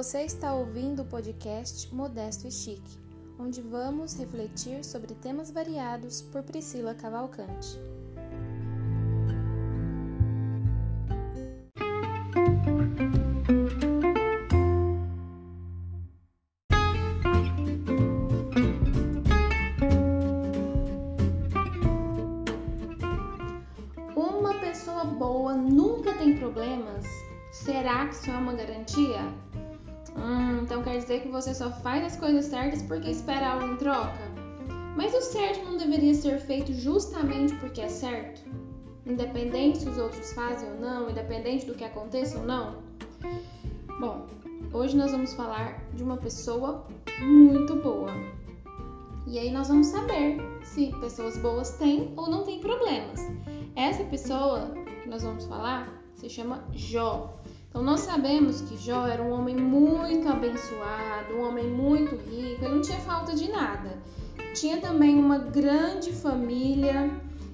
Você está ouvindo o podcast Modesto e Chique, onde vamos refletir sobre temas variados por Priscila Cavalcante. Você só faz as coisas certas porque espera algo em troca? Mas o certo não deveria ser feito justamente porque é certo? Independente se os outros fazem ou não, independente do que aconteça ou não? Bom, hoje nós vamos falar de uma pessoa muito boa. E aí nós vamos saber se pessoas boas têm ou não têm problemas. Essa pessoa que nós vamos falar se chama Jó. Então nós sabemos que Jó era um homem muito abençoado, um homem muito rico, ele não tinha falta de nada. Tinha também uma grande família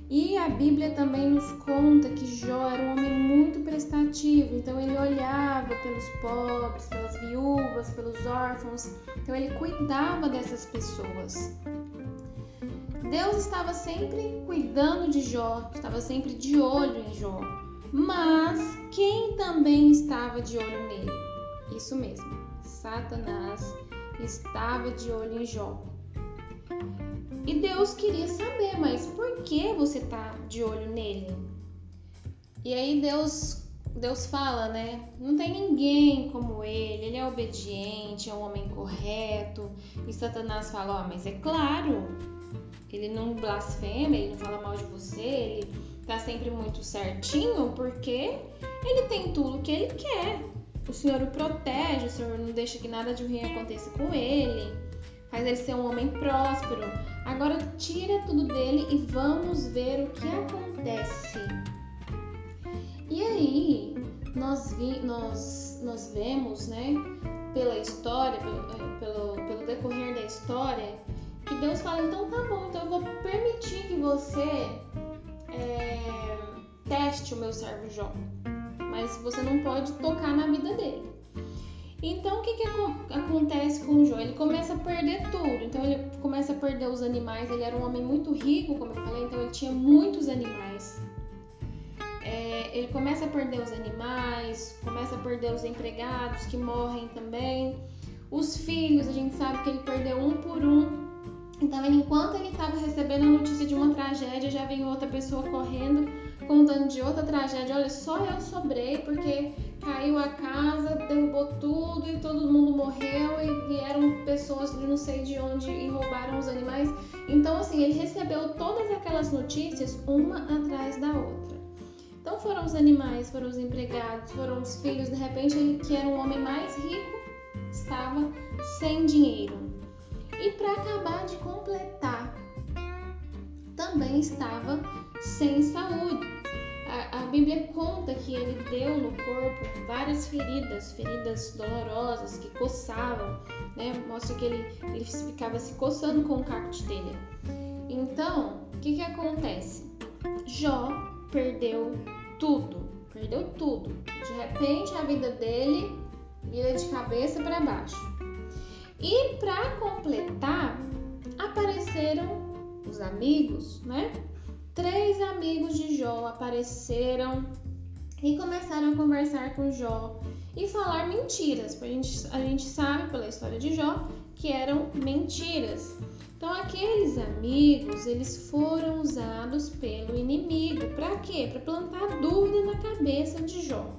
e a Bíblia também nos conta que Jó era um homem muito prestativo, então ele olhava pelos pobres, pelas viúvas, pelos órfãos, então ele cuidava dessas pessoas. Deus estava sempre cuidando de Jó, estava sempre de olho em Jó. Mas quem também estava de olho nele? Isso mesmo, Satanás estava de olho em Jó. E Deus queria saber, mas por que você está de olho nele? E aí Deus Deus fala, né? Não tem ninguém como ele, ele é obediente, é um homem correto. E Satanás fala: Ó, oh, mas é claro, ele não blasfema, ele não fala mal de você, ele tá sempre muito certinho porque ele tem tudo que ele quer. O Senhor o protege, o Senhor não deixa que nada de ruim aconteça com ele, faz ele ser um homem próspero. Agora tira tudo dele e vamos ver o que acontece. E aí, nós, vi, nós, nós vemos, né, pela história, pelo, é, pelo decorrer da história, que Deus fala: então tá bom, então eu vou permitir que você é, teste o meu servo Jó, mas você não pode tocar na vida dele. Então o que, que acontece com o Jó? Ele começa a perder tudo. Então ele começa a perder os animais. Ele era um homem muito rico, como eu falei, então ele tinha muitos animais. É, ele começa a perder os animais, começa a perder os empregados que morrem também. Os filhos, a gente sabe que ele perdeu um por um então, ele, enquanto ele estava recebendo a notícia de uma tragédia, já veio outra pessoa correndo, contando de outra tragédia. Olha, só eu sobrei porque caiu a casa, derrubou tudo e todo mundo morreu e vieram pessoas de não sei de onde e roubaram os animais. Então, assim, ele recebeu todas aquelas notícias uma atrás da outra. Então, foram os animais, foram os empregados, foram os filhos. De repente, ele, que era um homem mais rico, estava sem dinheiro. E para acabar de completar, também estava sem saúde. A, a, Bíblia conta que ele deu no corpo várias feridas, feridas dolorosas que coçavam, né? Mostra que ele, ele ficava se coçando com o caco de telha. Então, o que, que acontece? Jó perdeu tudo, perdeu tudo. De repente, a vida dele vira de cabeça para baixo. E para completar, apareceram os amigos, né? Três amigos de Jó apareceram e começaram a conversar com Jó e falar mentiras. A gente, a gente sabe pela história de Jó que eram mentiras. Então aqueles amigos, eles foram usados pelo inimigo. Para quê? Para plantar dúvida na cabeça de Jó.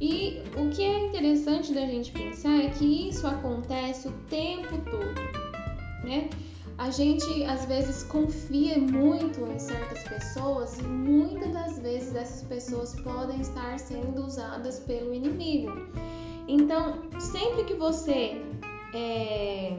E o que é interessante da gente pensar é que isso acontece o tempo todo, né? A gente às vezes confia muito em certas pessoas e muitas das vezes essas pessoas podem estar sendo usadas pelo inimigo. Então, sempre que você é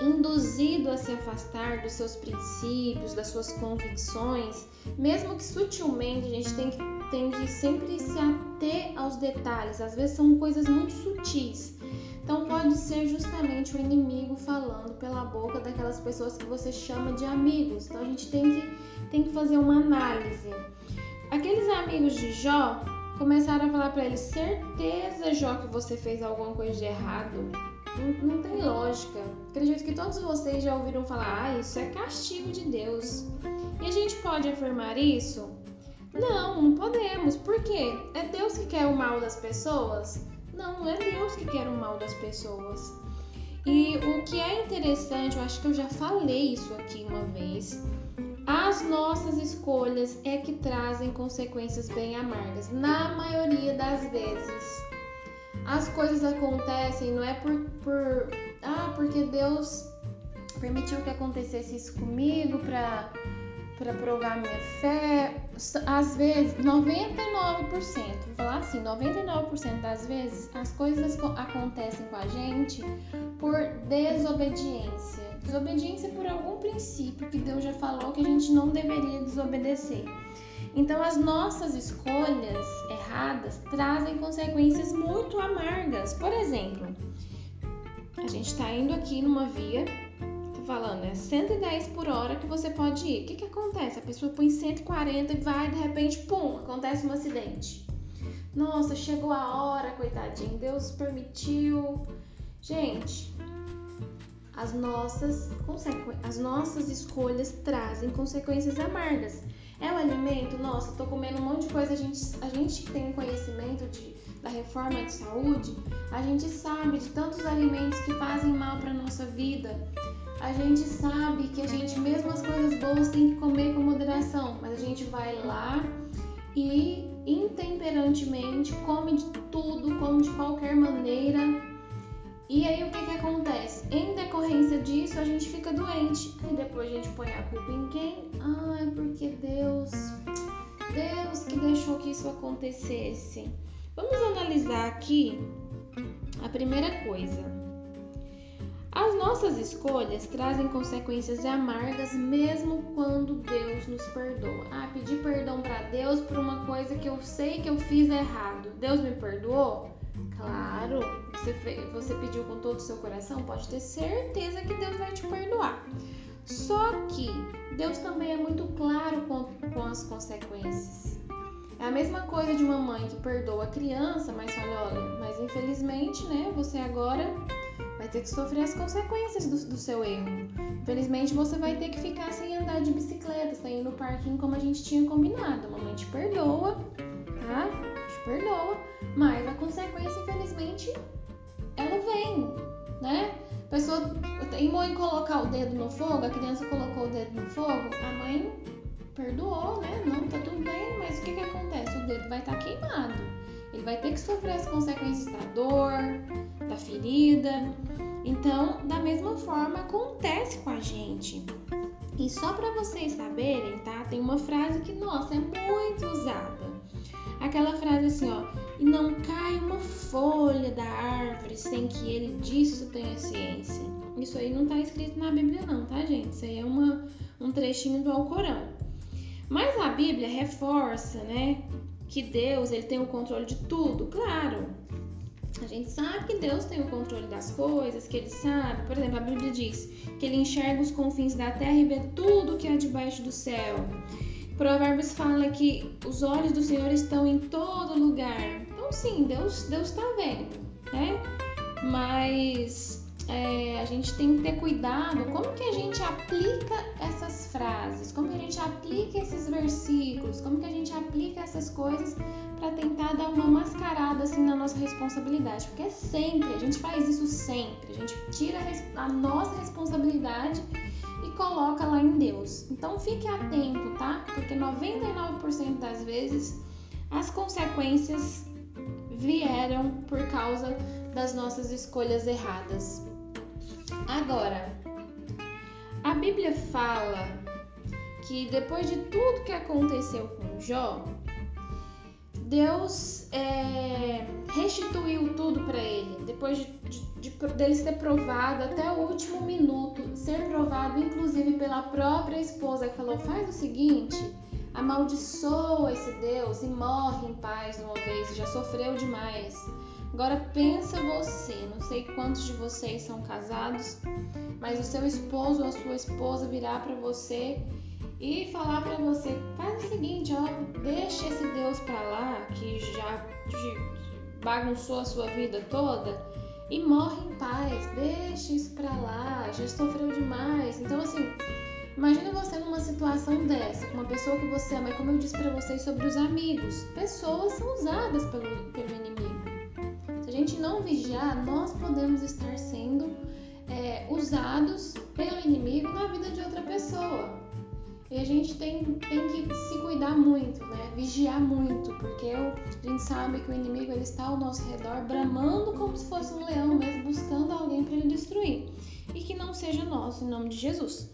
induzido a se afastar dos seus princípios, das suas convicções, mesmo que sutilmente, a gente tem que, tem que sempre se ater aos detalhes, às vezes são coisas muito sutis. Então pode ser justamente o inimigo falando pela boca daquelas pessoas que você chama de amigos. Então a gente tem que, tem que fazer uma análise. Aqueles amigos de Jó começaram a falar para ele: certeza, Jó, que você fez alguma coisa de errado. Não, não, tem lógica. Acredito que todos vocês já ouviram falar: ah, isso é castigo de Deus. E a gente pode afirmar isso? Não, não podemos. Por quê? É Deus que quer o mal das pessoas? Não, não é Deus que quer o mal das pessoas. E o que é interessante, eu acho que eu já falei isso aqui uma vez. As nossas escolhas é que trazem consequências bem amargas, na maioria das vezes. As coisas acontecem não é por, por ah, porque Deus permitiu que acontecesse isso comigo para para provar minha fé. Às vezes, 99%, vou falar assim, 99% das vezes as coisas acontecem com a gente por desobediência. Desobediência por algum princípio que Deus já falou que a gente não deveria desobedecer. Então, as nossas escolhas erradas trazem consequências muito amargas. Por exemplo, a gente está indo aqui numa via falando, é 110 por hora que você pode ir. O que, que acontece? A pessoa põe 140 e vai, de repente, pum, acontece um acidente. Nossa, chegou a hora, coitadinho, Deus permitiu. Gente, as nossas, as nossas escolhas trazem consequências amargas. É o alimento? Nossa, tô comendo um monte de coisa. A gente, a gente que tem conhecimento de, da reforma de saúde, a gente sabe de tantos alimentos que fazem mal para nossa vida a gente sabe que a gente, mesmo as coisas boas, tem que comer com moderação, mas a gente vai lá e intemperantemente come de tudo, come de qualquer maneira. E aí o que, que acontece? Em decorrência disso, a gente fica doente. E depois a gente põe a culpa em quem? Ah, é porque Deus, Deus que deixou que isso acontecesse. Vamos analisar aqui a primeira coisa. As nossas escolhas trazem consequências amargas mesmo quando Deus nos perdoa. Ah, pedir perdão para Deus por uma coisa que eu sei que eu fiz errado. Deus me perdoou? Claro, você, você pediu com todo o seu coração, pode ter certeza que Deus vai te perdoar. Só que Deus também é muito claro com, com as consequências. É a mesma coisa de uma mãe que perdoa a criança, mas fala, olha, mas infelizmente, né, você agora vai ter que sofrer as consequências do, do, seu erro. Infelizmente, você vai ter que ficar sem andar de bicicleta, sem ir no parquinho como a gente tinha combinado. A mamãe te perdoa, tá? Te perdoa, mas a consequência, infelizmente, ela vem, né? A pessoa teimou em colocar o dedo no fogo, a criança colocou o dedo no fogo, a mãe perdoou, né? Não, tá tudo bem, mas o que que acontece? O dedo vai estar tá queimado. Ele vai ter que sofrer as consequências da dor, da ferida. Então, da mesma forma, acontece com a gente. E só para vocês saberem, tá? Tem uma frase que, nossa, é muito usada. Aquela frase assim, ó, e não cai uma folha da árvore sem que ele disso tenha ciência. Isso aí não tá escrito na Bíblia não, tá, gente? Isso aí é uma, um trechinho do Alcorão. Mas a Bíblia reforça, né, que Deus ele tem o controle de tudo, claro. A gente sabe que Deus tem o controle das coisas, que Ele sabe. Por exemplo, a Bíblia diz que Ele enxerga os confins da terra e vê tudo que há debaixo do céu. Provérbios fala que os olhos do Senhor estão em todo lugar. Então, sim, Deus está vendo, né? Mas é, a gente tem que ter cuidado como que a gente aplica essas frases, como que a gente aplica esses versículos, como que a gente aplica essas coisas para tentar dar uma mascarada assim na nossa responsabilidade, porque é sempre, a gente faz isso sempre, a gente tira a nossa responsabilidade e coloca lá em Deus. Então fique atento, tá? Porque 99% das vezes as consequências vieram por causa das nossas escolhas erradas. Agora, a Bíblia fala que depois de tudo que aconteceu com Jó, Deus é, restituiu tudo para ele, depois de, de, de, dele ser provado até o último minuto, ser provado inclusive pela própria esposa que falou: faz o seguinte, amaldiçoa esse Deus e morre em paz uma vez, já sofreu demais. Agora pensa você, não sei quantos de vocês são casados, mas o seu esposo ou a sua esposa virá para você e falar para você, faz o seguinte, ó, deixa esse Deus para lá que já bagunçou a sua vida toda e morre em paz, deixa isso para lá, já sofreu demais. Então assim, Imagina você numa situação dessa, com uma pessoa que você ama, e como eu disse para vocês sobre os amigos, pessoas são usadas pelo, pelo gente não vigiar, nós podemos estar sendo é, usados pelo inimigo na vida de outra pessoa. E a gente tem, tem que se cuidar muito, né? Vigiar muito, porque a gente sabe que o inimigo ele está ao nosso redor, bramando como se fosse um leão mesmo, buscando alguém para ele destruir. E que não seja nosso, em nome de Jesus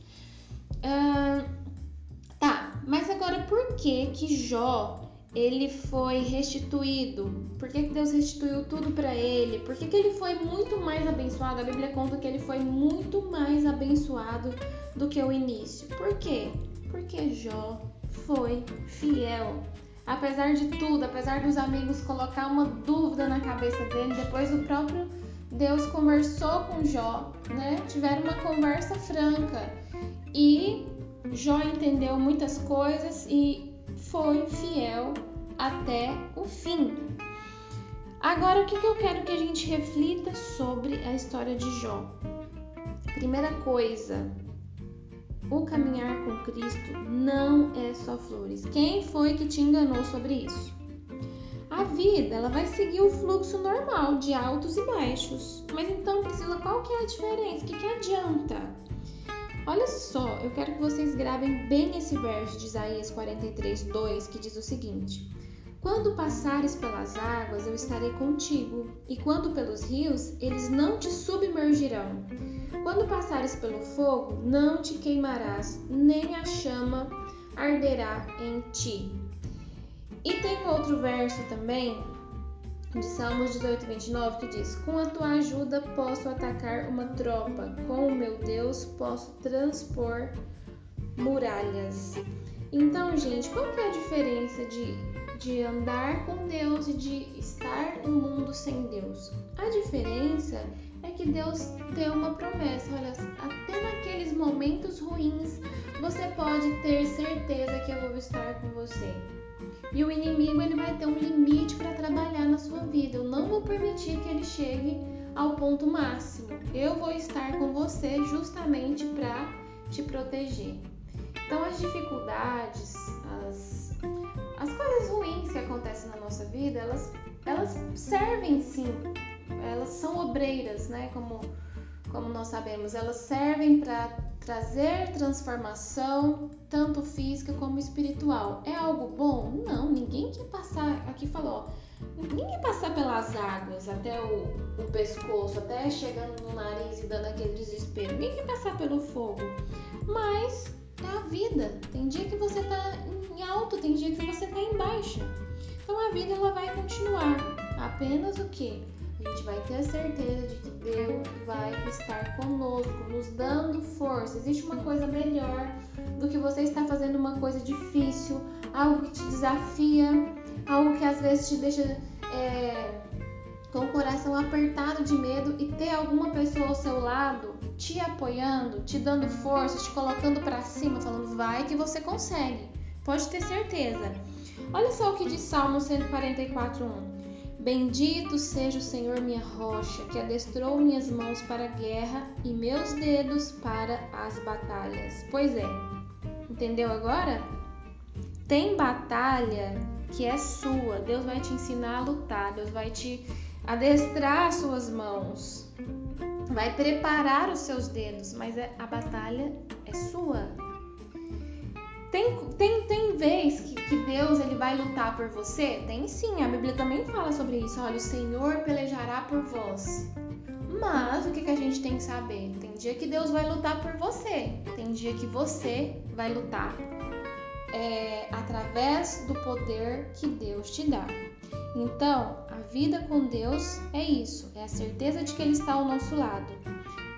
tá, mas agora por que que Jó ele foi restituído? Por que, Deus restituiu tudo para ele? Por que, que ele foi muito mais abençoado? A Bíblia conta que ele foi muito mais abençoado do que o início. Por quê? Porque Jó foi fiel. Apesar de tudo, apesar dos amigos colocar uma dúvida na cabeça dele, depois o próprio Deus conversou com Jó, né? Tiveram uma conversa franca e Jó entendeu muitas coisas e foi fiel até o fim. Agora, o que, eu quero que a gente reflita sobre a história de Jó? Primeira coisa, o caminhar com Cristo não é só flores. Quem foi que te enganou sobre isso? A vida, ela vai seguir o fluxo normal de altos e baixos. Mas então, Priscila, qual que é a diferença? O que, que adianta? Olha só, eu quero que vocês gravem bem esse verso de Isaías 43, 2, que diz o seguinte: Quando passares pelas águas, eu estarei contigo, e quando pelos rios, eles não te submergirão. Quando passares pelo fogo, não te queimarás, nem a chama arderá em ti. E tem outro verso também de Salmos 18, 29, que diz: Com a tua ajuda posso atacar uma tropa, com o meu Deus posso transpor muralhas. Então, gente, qual que é a diferença de, de andar com Deus e de estar no mundo sem Deus? A diferença que Deus deu uma promessa. Olha, até naqueles momentos ruins, você pode ter certeza que eu vou estar com você. E o inimigo ele vai ter um limite para trabalhar na sua vida. Eu não vou permitir que ele chegue ao ponto máximo. Eu vou estar com você justamente para te proteger. Então as dificuldades, as, as coisas ruins que acontecem na nossa vida, elas, elas servem sim. Elas são obreiras, né? Como, como nós sabemos, elas servem para trazer transformação, tanto física como espiritual. É algo bom? Não, ninguém quer passar, aqui falou, ninguém quer passar pelas águas até o, o pescoço, até chegando no nariz e dando aquele desespero. Ninguém quer passar pelo fogo. Mas é a vida. Tem dia que você tá em alto, tem dia que você tá em baixa. Então a vida ela vai continuar. Apenas o que? A gente vai ter a certeza de que Deus vai estar conosco, nos dando força. Existe uma coisa melhor do que você estar fazendo uma coisa difícil, algo que te desafia, algo que às vezes te deixa é, com o coração apertado de medo e ter alguma pessoa ao seu lado te apoiando, te dando força, te colocando para cima, falando vai que você consegue. Pode ter certeza. Olha só o que diz Salmo 144:1. Bendito seja o Senhor, minha rocha, que adestrou minhas mãos para a guerra e meus dedos para as batalhas. Pois é, entendeu agora? Tem batalha que é sua. Deus vai te ensinar a lutar, Deus vai te adestrar as suas mãos, vai preparar os seus dedos, mas é, a batalha é sua. Tem, tem, tem vez que, que Deus ele vai lutar por você? Tem sim, a Bíblia também fala sobre isso. Olha, o Senhor pelejará por vós. Mas o que, que a gente tem que saber? Tem dia que Deus vai lutar por você, tem dia que você vai lutar é, através do poder que Deus te dá. Então, a vida com Deus é isso, é a certeza de que Ele está ao nosso lado,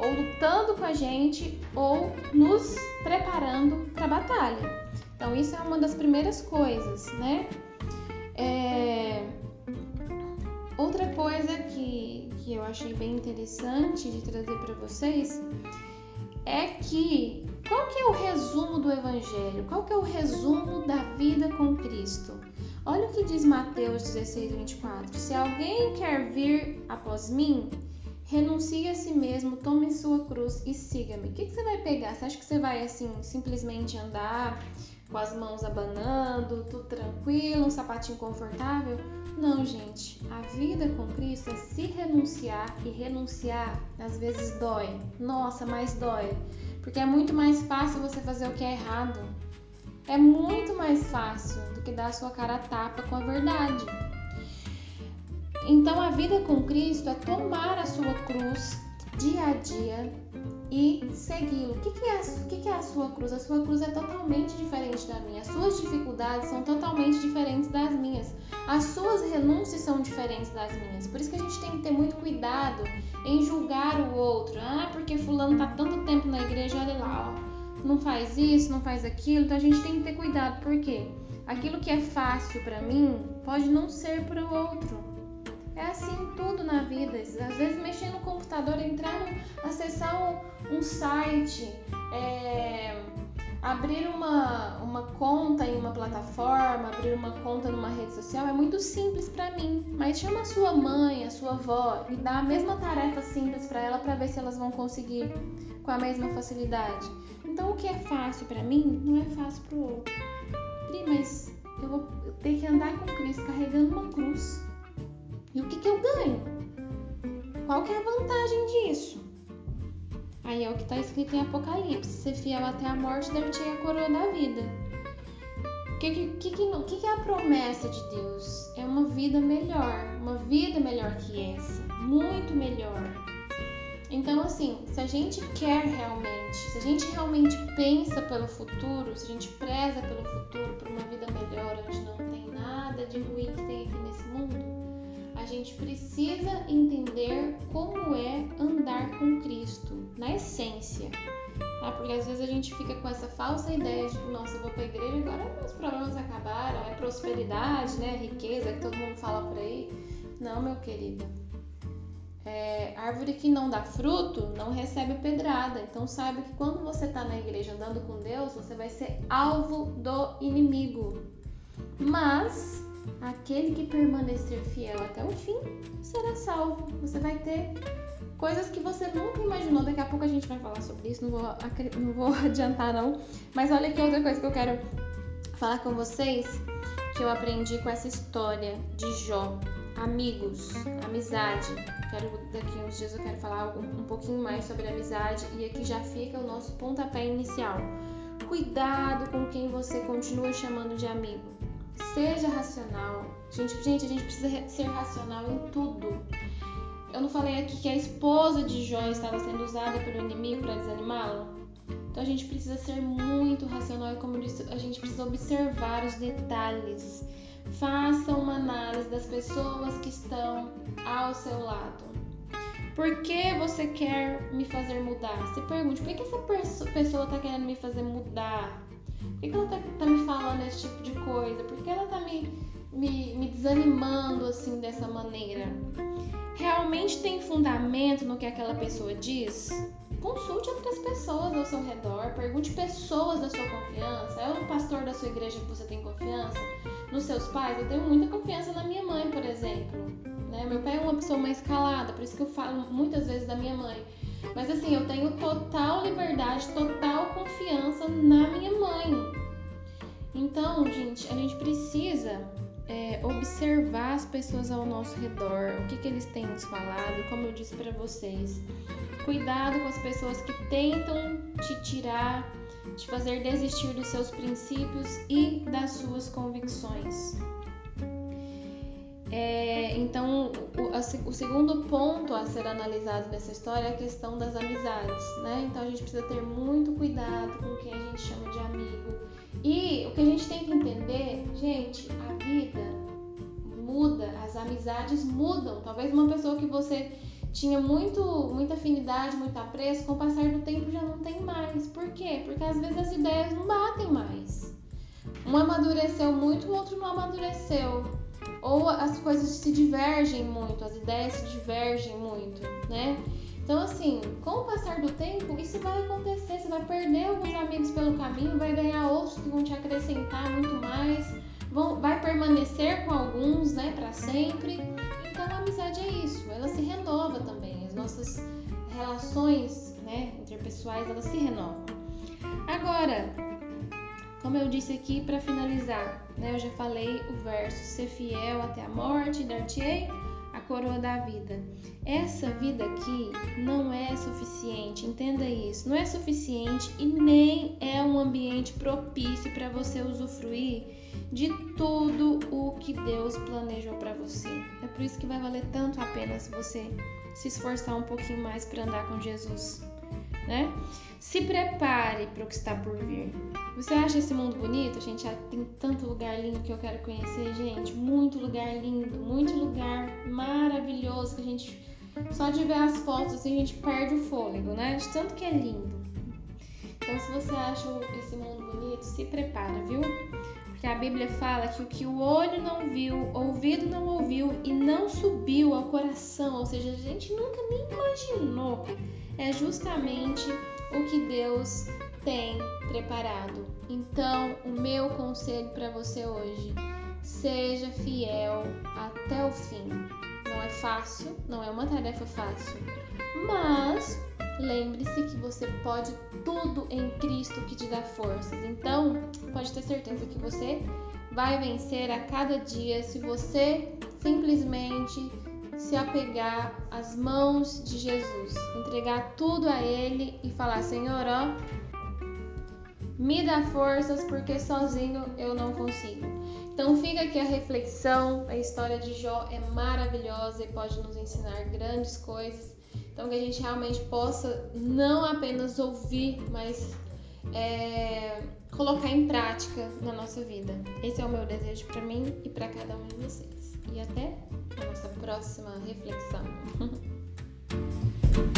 ou lutando com a gente, ou nos preparando para a batalha. Então, isso é uma das primeiras coisas, né? É... Outra coisa que, que eu achei bem interessante de trazer para vocês é que Qual que é o resumo do evangelho? Qual que é o resumo da vida com Cristo? Olha o que diz Mateus 16, 24. Se alguém quer vir após mim, renuncie a si mesmo, tome sua cruz e siga-me. O que, que você vai pegar? Você acha que você vai assim simplesmente andar com as mãos abanando, tudo tranquilo, um sapatinho confortável? Não, gente. A vida com Cristo é se renunciar e renunciar às vezes dói. Nossa, mas dói. Porque é muito mais fácil você fazer o que é errado. É muito mais fácil do que dar a sua cara a tapa com a verdade. Então a vida com Cristo é tomar a sua cruz dia a dia e segui-lo. O que, que, é, o que, que é a sua cruz? A sua cruz é totalmente diferente da minha. As suas dificuldades são totalmente diferentes das minhas. As suas renúncias são diferentes das minhas. Por isso que a gente tem que ter muito cuidado em julgar o outro. Ah, porque fulano tá tanto tempo na igreja, olha lá, ó, não faz isso, não faz aquilo. Então a gente tem que ter cuidado. Por quê? Aquilo que é fácil para mim pode não ser para o outro. É assim tudo na vida. Às vezes mexer no computador, entrar, acessar um, um site, é, abrir uma, uma conta em uma plataforma, abrir uma conta numa rede social é muito simples para mim. Mas chama a sua mãe, a sua avó e dá a mesma tarefa simples para ela para ver se elas vão conseguir com a mesma facilidade. Então o que é fácil para mim não é fácil para o outro. Pri, mas eu vou ter que andar com Cristo carregando uma cruz. E o que, que eu ganho? Qual que é a vantagem disso? Aí é o que está escrito em Apocalipse: ser fiel até a morte deve ter a coroa da vida. O que, que, que, que, que é a promessa de Deus? É uma vida melhor, uma vida melhor que essa, muito melhor. Então, assim, se a gente quer realmente, se a gente realmente pensa pelo futuro, se a gente preza pelo futuro, por uma vida melhor, onde não tem nada de ruim que tem aqui nesse mundo, a gente precisa entender como é andar com Cristo, na essência. Tá? Porque às vezes a gente fica com essa falsa ideia de que, nossa, eu vou pra igreja agora meus problemas acabaram, é prosperidade, né? Riqueza que todo mundo fala por aí. Não, meu querido. É, árvore que não dá fruto não recebe pedrada. Então saiba que quando você está na igreja andando com Deus, você vai ser alvo do inimigo. Mas aquele que permanecer fiel até o fim será salvo. Você vai ter coisas que você nunca imaginou. Daqui a pouco a gente vai falar sobre isso, não vou, não vou adiantar não. Mas olha aqui outra coisa que eu quero falar com vocês, que eu aprendi com essa história de Jó. Amigos, amizade. Quero daqui uns dias eu quero falar um, um pouquinho mais sobre amizade e aqui já fica o nosso pontapé inicial. Cuidado com quem você continua chamando de amigo. Seja racional. Gente, gente, a gente precisa ser racional em tudo. Eu não falei aqui que a esposa de Jó estava sendo usada pelo inimigo para desanimá-lo? Então a gente precisa ser muito racional e, como eu disse, a gente precisa observar os detalhes. Faça uma análise das pessoas que estão ao seu lado. Por que você quer me fazer mudar? Se pergunte, por que essa pessoa está querendo me fazer mudar? Por que, que ela tá, tá, me falando esse tipo de coisa? Por que ela tá me, me, me desanimando assim dessa maneira? Realmente tem fundamento no que aquela pessoa diz? Consulte outras pessoas ao seu redor, pergunte pessoas da sua confiança. É o pastor da sua igreja que você tem confiança? Nos seus pais? Eu tenho muita confiança na minha mãe, por exemplo. Né? Meu pai é uma pessoa mais calada, por isso que eu falo muitas vezes da minha mãe. Mas assim, eu tenho total liberdade, total confiança na minha mãe. Então, gente, a gente precisa é, observar as pessoas ao nosso redor, o que, que eles têm nos falado, como eu disse para vocês. Cuidado com as pessoas que tentam te tirar, te fazer desistir dos seus princípios e das suas convicções. É, então, o, a, o, segundo ponto a ser analisado nessa história é a questão das amizades, né? Então, a gente precisa ter muito cuidado com quem a gente chama de amigo. E o que a gente tem que entender, gente, a vida muda, as amizades mudam. Talvez uma pessoa que você tinha muito, muita afinidade, muito apreço, com o passar do tempo já não tem mais. Por quê? Porque às vezes as ideias não batem mais. Um amadureceu muito, o outro não amadureceu ou as coisas se divergem muito, as ideias se divergem muito, né? Então, assim, com o passar do tempo, isso vai acontecer. Você vai perder alguns amigos pelo caminho, vai ganhar outros que vão te acrescentar muito mais, vão, vai permanecer com alguns, né, para sempre. Então, a amizade é isso, ela se renova também. As nossas relações, né, interpessoais, elas se renovam. Agora, como eu disse aqui para finalizar, né, eu já falei o verso: ser fiel até a morte, dar-te-ei a coroa da vida. Essa vida aqui não é suficiente, entenda isso. Não é suficiente e nem é um ambiente propício para você usufruir de tudo o que Deus planejou para você. É por isso que vai valer tanto a pena se você se esforçar um pouquinho mais para andar com Jesus, né? Se prepare para o que está por vir. Você acha esse mundo bonito? Gente já tem tanto lugar lindo que eu quero conhecer, gente. Muito lugar lindo, muito lugar maravilhoso que a gente só de ver as fotos assim a gente perde o fôlego, né? De tanto que é lindo. Então, se você acha esse mundo bonito, se prepara, viu? Porque a Bíblia fala que o que o olho não viu, ouvido não ouviu e não subiu ao coração, ou seja, a gente nunca nem imaginou, é justamente o que Deus tem preparado. Então, o meu conselho para você hoje: seja fiel até o fim. Não é fácil, não é uma tarefa fácil, mas lembre-se que você pode tudo em Cristo que te dá forças. Então, pode ter certeza que você vai vencer a cada dia se você simplesmente se apegar às mãos de Jesus, entregar tudo a Ele e falar: Senhor, ó me dá forças porque sozinho eu não consigo. Então fica aqui a reflexão. A história de Jó é maravilhosa e pode nos ensinar grandes coisas. Então que a gente realmente possa não apenas ouvir, mas é, colocar em prática na nossa vida. Esse é o meu desejo para mim e para cada um de vocês e até a nossa próxima reflexão.